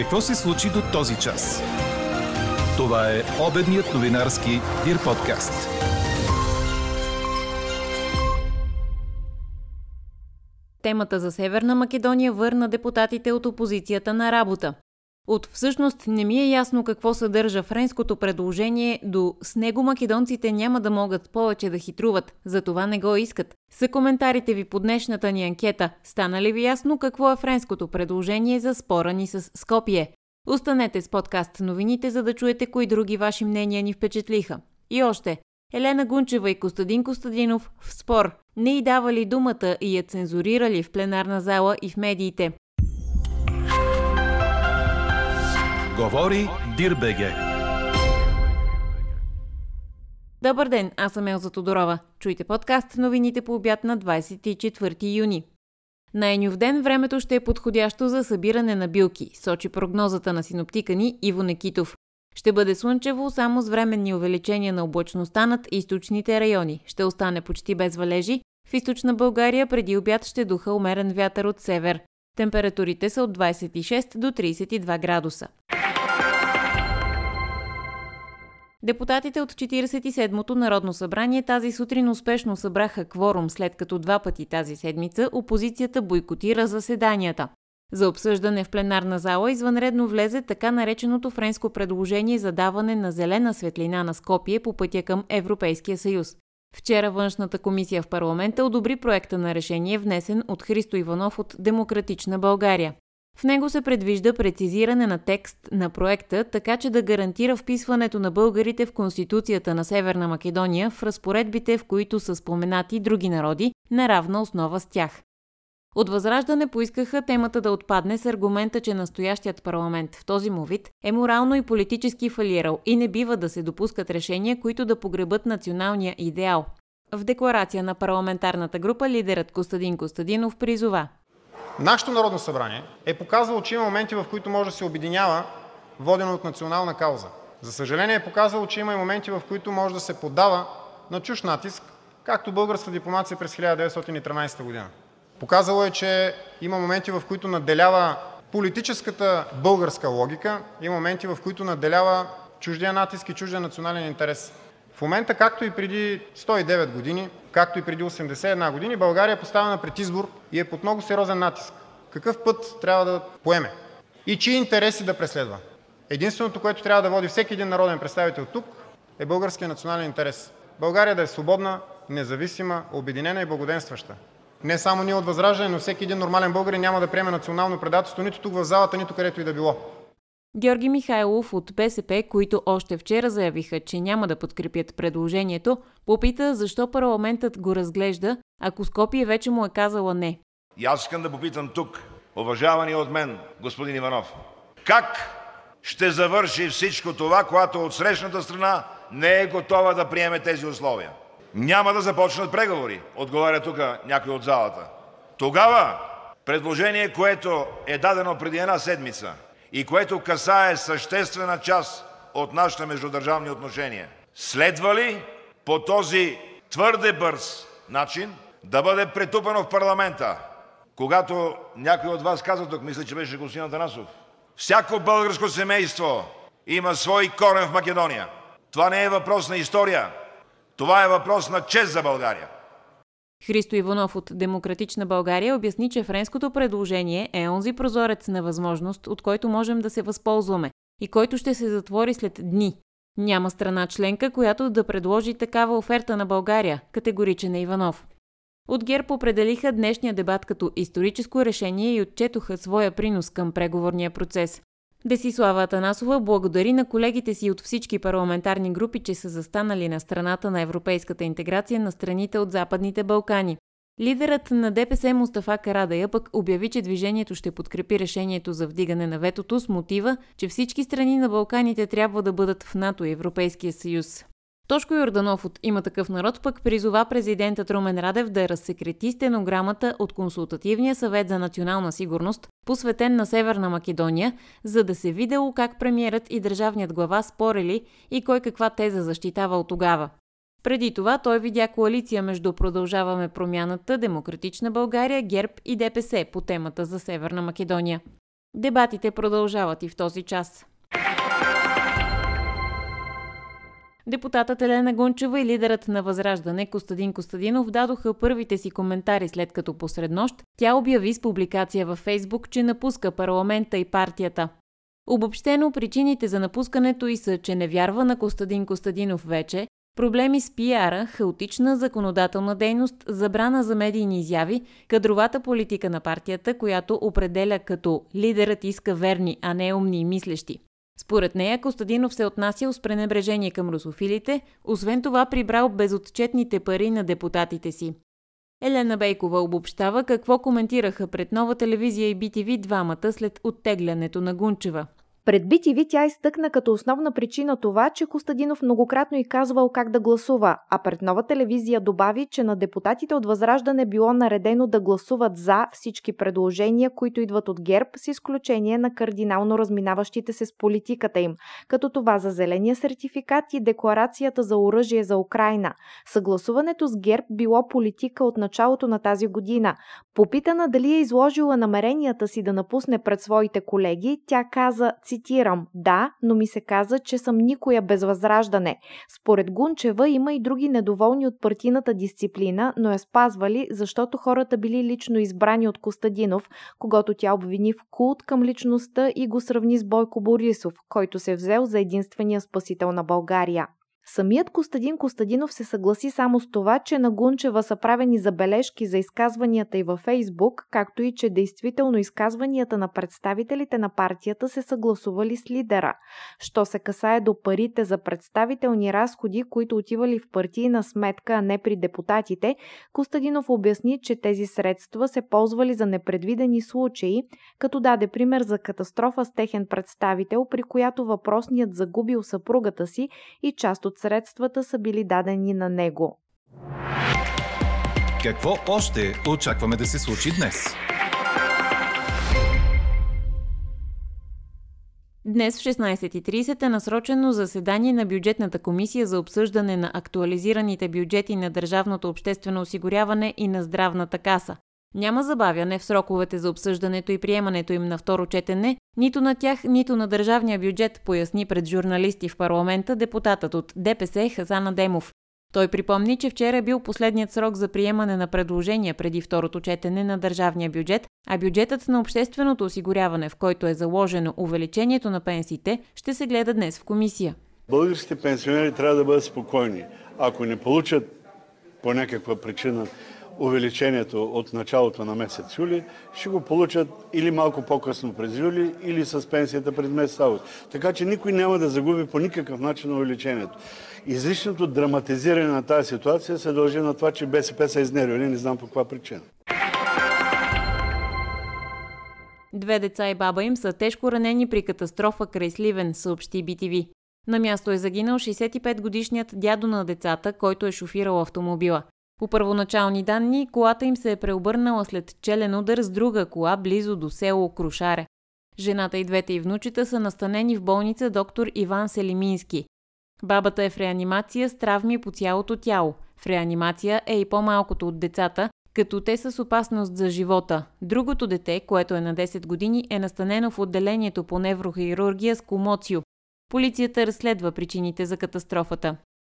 Какво се случи до този час? Това е обедният новинарски Дир подкаст. Темата за Северна Македония върна депутатите от опозицията на работа. От всъщност не ми е ясно какво съдържа френското предложение до с него македонците няма да могат повече да хитруват, затова не го искат. Са коментарите ви по днешната ни анкета. Стана ли ви ясно какво е френското предложение за спора ни с Скопие? Останете с подкаст новините, за да чуете кои други ваши мнения ни впечатлиха. И още, Елена Гунчева и Костадин Костадинов в спор. Не й давали думата и я цензурирали в пленарна зала и в медиите. Говори Дирбеге. Добър ден, аз съм Елза Тодорова. Чуйте подкаст новините по обяд на 24 юни. На Енюв ден времето ще е подходящо за събиране на билки, сочи прогнозата на синоптика ни Иво Некитов. Ще бъде слънчево само с временни увеличения на облачността над източните райони. Ще остане почти без валежи. В източна България преди обяд ще духа умерен вятър от север. Температурите са от 26 до 32 градуса. Депутатите от 47-то Народно събрание тази сутрин успешно събраха кворум, след като два пъти тази седмица опозицията бойкотира заседанията. За обсъждане в пленарна зала извънредно влезе така нареченото френско предложение за даване на зелена светлина на Скопие по пътя към Европейския съюз. Вчера външната комисия в парламента одобри проекта на решение, внесен от Христо Иванов от Демократична България. В него се предвижда прецизиране на текст на проекта, така че да гарантира вписването на българите в Конституцията на Северна Македония в разпоредбите, в които са споменати други народи, на равна основа с тях. От Възраждане поискаха темата да отпадне с аргумента, че настоящият парламент в този му вид е морално и политически фалирал и не бива да се допускат решения, които да погребат националния идеал. В декларация на парламентарната група лидерът Костадин Костадинов призова Нашето Народно събрание е показало, че има моменти, в които може да се обединява водено от национална кауза. За съжаление е показало, че има и моменти, в които може да се поддава на чужд натиск, както българската дипломация през 1913 година. Показало е, че има моменти, в които надделява политическата българска логика, има моменти, в които надделява чуждия натиск и чуждия национален интерес. В момента, както и преди 109 години, както и преди 81 години, България е поставена пред избор и е под много сериозен натиск какъв път трябва да поеме и чии интереси да преследва. Единственото, което трябва да води всеки един народен представител тук, е българският национален интерес. България да е свободна, независима, обединена и благоденстваща. Не само ние от ВЪЗРАЖДАНЕ, но всеки един нормален българин няма да приеме национално предателство нито тук в залата, нито където и да било. Георги Михайлов от БСП, които още вчера заявиха, че няма да подкрепят предложението, попита защо парламентът го разглежда, ако Скопие вече му е казала не. И аз искам да попитам тук, уважавани от мен господин Иванов, как ще завърши всичко това, когато от срещната страна не е готова да приеме тези условия? Няма да започнат преговори, отговаря тук някой от залата. Тогава предложение, което е дадено преди една седмица и което касае съществена част от нашите междудържавни отношения, следва ли по този твърде бърз начин да бъде претупано в парламента, когато някой от Вас каза тук, мисля, че беше господин Атанасов, всяко българско семейство има свой корен в Македония. Това не е въпрос на история, това е въпрос на чест за България. Христо Иванов от Демократична България обясни, че френското предложение е онзи прозорец на възможност, от който можем да се възползваме и който ще се затвори след дни. Няма страна членка, която да предложи такава оферта на България, категоричен е Иванов. От ГЕРБ определиха днешния дебат като историческо решение и отчетоха своя принос към преговорния процес. Десислава Атанасова благодари на колегите си от всички парламентарни групи, че са застанали на страната на европейската интеграция на страните от Западните Балкани. Лидерът на ДПС Мустафа Карадая пък обяви, че движението ще подкрепи решението за вдигане на ветото с мотива, че всички страни на Балканите трябва да бъдат в НАТО и Европейския съюз. Тошко Йорданов от Има такъв народ пък призова президентът Румен Радев да разсекрети стенограмата от Консултативния съвет за национална сигурност, посветен на Северна Македония, за да се видело как премиерът и държавният глава спорили и кой каква теза защитава от тогава. Преди това той видя коалиция между Продължаваме промяната, Демократична България, ГЕРБ и ДПС по темата за Северна Македония. Дебатите продължават и в този час. Депутатът Елена Гунчева и лидерът на Възраждане Костадин Костадинов дадоха първите си коментари след като посред нощ тя обяви с публикация във Фейсбук, че напуска парламента и партията. Обобщено причините за напускането и са, че не вярва на Костадин Костадинов вече, проблеми с пиара, хаотична законодателна дейност, забрана за медийни изяви, кадровата политика на партията, която определя като лидерът иска верни, а не умни и мислещи. Според нея Костадинов се отнасял с пренебрежение към русофилите, освен това прибрал безотчетните пари на депутатите си. Елена Бейкова обобщава какво коментираха пред нова телевизия и BTV двамата след оттеглянето на Гунчева – пред BTV тя изтъкна като основна причина това, че Костадинов многократно и казвал как да гласува, а пред нова телевизия добави, че на депутатите от Възраждане било наредено да гласуват за всички предложения, които идват от ГЕРБ, с изключение на кардинално разминаващите се с политиката им, като това за зеления сертификат и декларацията за оръжие за Украина. Съгласуването с ГЕРБ било политика от началото на тази година. Попитана дали е изложила намеренията си да напусне пред своите колеги, тя каза, цитирам, да, но ми се каза, че съм никоя без възраждане. Според Гунчева има и други недоволни от партийната дисциплина, но я спазвали, защото хората били лично избрани от Костадинов, когато тя обвини в култ към личността и го сравни с Бойко Борисов, който се взел за единствения спасител на България. Самият Костадин Костадинов се съгласи само с това, че на Гунчева са правени забележки за изказванията и във Фейсбук, както и че действително изказванията на представителите на партията се съгласували с лидера. Що се касае до парите за представителни разходи, които отивали в партийна сметка, а не при депутатите, Костадинов обясни, че тези средства се ползвали за непредвидени случаи, като даде пример за катастрофа с техен представител, при която въпросният загубил съпругата си и част от средствата са били дадени на него. Какво още очакваме да се случи днес? Днес в 16.30 е насрочено заседание на бюджетната комисия за обсъждане на актуализираните бюджети на Държавното обществено осигуряване и на Здравната каса. Няма забавяне в сроковете за обсъждането и приемането им на второ четене, нито на тях, нито на държавния бюджет, поясни пред журналисти в парламента депутатът от ДПС Хасан Адемов. Той припомни, че вчера е бил последният срок за приемане на предложения преди второто четене на държавния бюджет, а бюджетът на общественото осигуряване, в който е заложено увеличението на пенсиите, ще се гледа днес в комисия. Българските пенсионери трябва да бъдат спокойни. Ако не получат по някаква причина увеличението от началото на месец юли, ще го получат или малко по-късно през юли, или с пенсията през месец август. Така че никой няма да загуби по никакъв начин увеличението. Излишното драматизиране на тази ситуация се дължи на това, че БСП са изнервили, не знам по каква причина. Две деца и баба им са тежко ранени при катастрофа край Сливен, съобщи BTV. На място е загинал 65-годишният дядо на децата, който е шофирал автомобила. По първоначални данни, колата им се е преобърнала след челен удар с друга кола близо до село Крушаре. Жената и двете и внучета са настанени в болница доктор Иван Селимински. Бабата е в реанимация с травми по цялото тяло. В реанимация е и по-малкото от децата, като те са с опасност за живота. Другото дете, което е на 10 години, е настанено в отделението по неврохирургия с комоцио. Полицията разследва причините за катастрофата.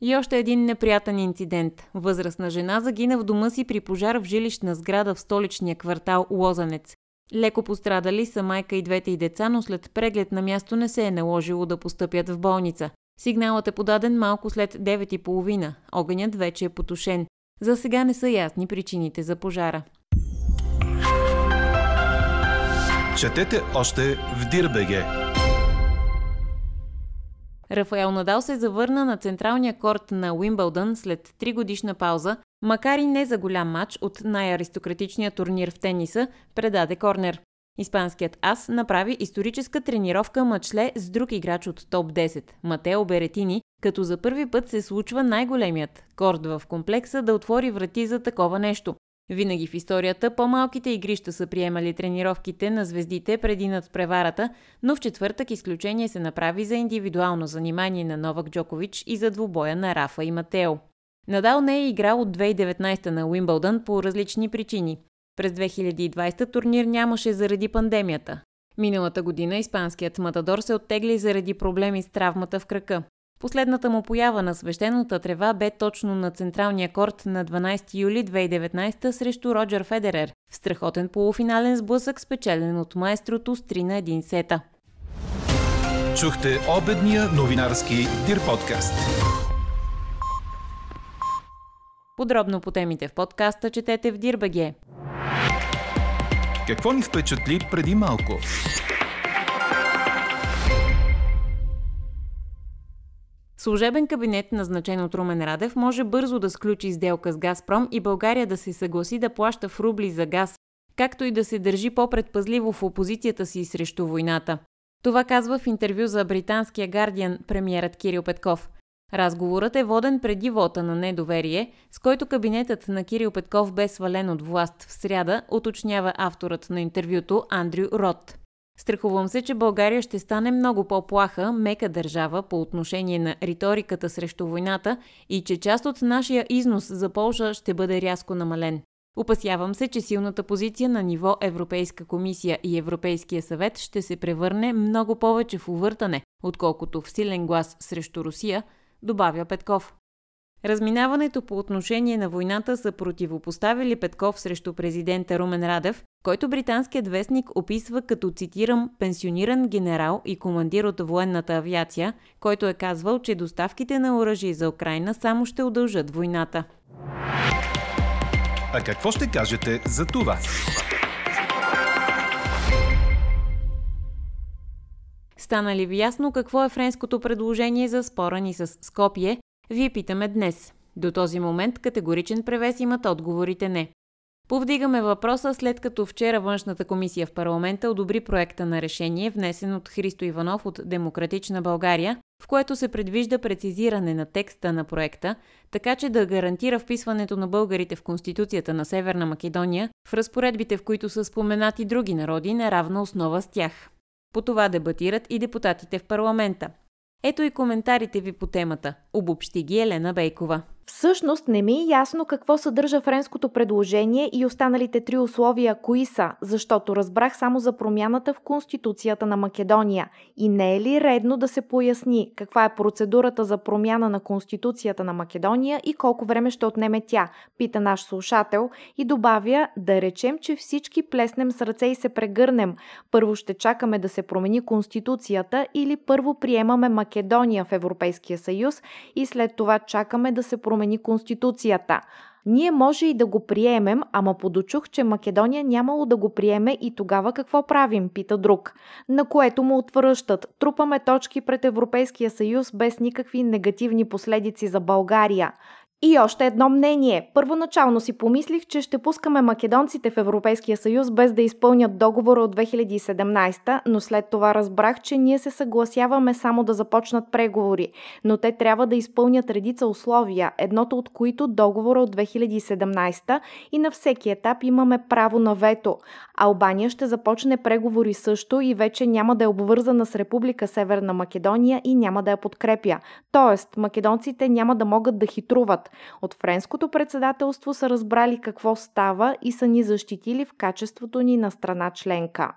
И още един неприятен инцидент. Възрастна жена загина в дома си при пожар в жилищна сграда в столичния квартал Лозанец. Леко пострадали са майка и двете и деца, но след преглед на място не се е наложило да постъпят в болница. Сигналът е подаден малко след 9.30. Огънят вече е потушен. За сега не са ясни причините за пожара. Четете още в Дирбеге! Рафаел Надал се завърна на централния корт на Уимбълдън след 3 годишна пауза, макар и не за голям матч от най-аристократичния турнир в тениса, предаде корнер. Испанският ас направи историческа тренировка мъчле с друг играч от топ 10 – Матео Беретини, като за първи път се случва най-големият корт в комплекса да отвори врати за такова нещо. Винаги в историята по-малките игрища са приемали тренировките на звездите преди надпреварата, но в четвъртък изключение се направи за индивидуално занимание на Новак Джокович и за двубоя на Рафа и Матео. Надал не е играл от 2019 на Уимбълдън по различни причини. През 2020 турнир нямаше заради пандемията. Миналата година испанският Матадор се оттегли заради проблеми с травмата в крака. Последната му поява на свещената трева бе точно на централния корт на 12 юли 2019 срещу Роджер Федерер в страхотен полуфинален сблъсък, спечелен от маестрото с 3 на 1 сета. Чухте обедния новинарски Дир подкаст. Подробно по темите в подкаста четете в Дирбаге. Какво ни впечатли преди малко? Служебен кабинет, назначен от Румен Радев, може бързо да сключи сделка с Газпром и България да се съгласи да плаща в рубли за газ, както и да се държи по-предпазливо в опозицията си срещу войната. Това казва в интервю за британския Гардиан премиерът Кирил Петков. Разговорът е воден преди вота на недоверие, с който кабинетът на Кирил Петков бе свален от власт в сряда, уточнява авторът на интервюто Андрю Рот. Страхувам се, че България ще стане много по-плаха, мека държава по отношение на риториката срещу войната и че част от нашия износ за Полша ще бъде рязко намален. Опасявам се, че силната позиция на ниво Европейска комисия и Европейския съвет ще се превърне много повече в увъртане, отколкото в силен глас срещу Русия, добавя Петков. Разминаването по отношение на войната са противопоставили Петков срещу президента Румен Радев, който британският вестник описва като, цитирам, пенсиониран генерал и командир от военната авиация, който е казвал, че доставките на оръжие за Украина само ще удължат войната. А какво ще кажете за това? Стана ли ви ясно какво е френското предложение за спора ни с Скопие? Вие питаме днес. До този момент категоричен превес имат отговорите не. Повдигаме въпроса след като вчера външната комисия в парламента одобри проекта на решение, внесен от Христо Иванов от Демократична България, в което се предвижда прецизиране на текста на проекта, така че да гарантира вписването на българите в Конституцията на Северна Македония в разпоредбите, в които са споменати други народи, на равна основа с тях. По това дебатират и депутатите в парламента. Ето и коментарите ви по темата. Обобщи ги Елена Бейкова. Всъщност не ми е ясно какво съдържа френското предложение и останалите три условия кои са, защото разбрах само за промяната в Конституцията на Македония. И не е ли редно да се поясни каква е процедурата за промяна на Конституцията на Македония и колко време ще отнеме тя, пита наш слушател и добавя да речем, че всички плеснем с ръце и се прегърнем. Първо ще чакаме да се промени Конституцията или първо приемаме Македония в Европейския съюз и след това чакаме да се промени промени Конституцията. Ние може и да го приемем, ама подочух, че Македония нямало да го приеме и тогава какво правим, пита друг. На което му отвръщат. Трупаме точки пред Европейския съюз без никакви негативни последици за България. И още едно мнение. Първоначално си помислих, че ще пускаме македонците в Европейския съюз без да изпълнят договора от 2017, но след това разбрах, че ние се съгласяваме само да започнат преговори, но те трябва да изпълнят редица условия, едното от които договора от 2017 и на всеки етап имаме право на вето. Албания ще започне преговори също и вече няма да е обвързана с Република Северна Македония и няма да я подкрепя. Тоест, македонците няма да могат да хитруват. От френското председателство са разбрали какво става и са ни защитили в качеството ни на страна членка.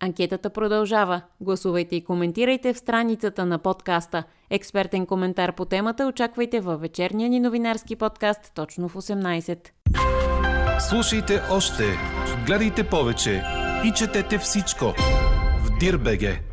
Анкетата продължава. Гласувайте и коментирайте в страницата на подкаста. Експертен коментар по темата очаквайте във вечерния ни новинарски подкаст точно в 18. Слушайте още, гледайте повече и четете всичко в Дирбеге.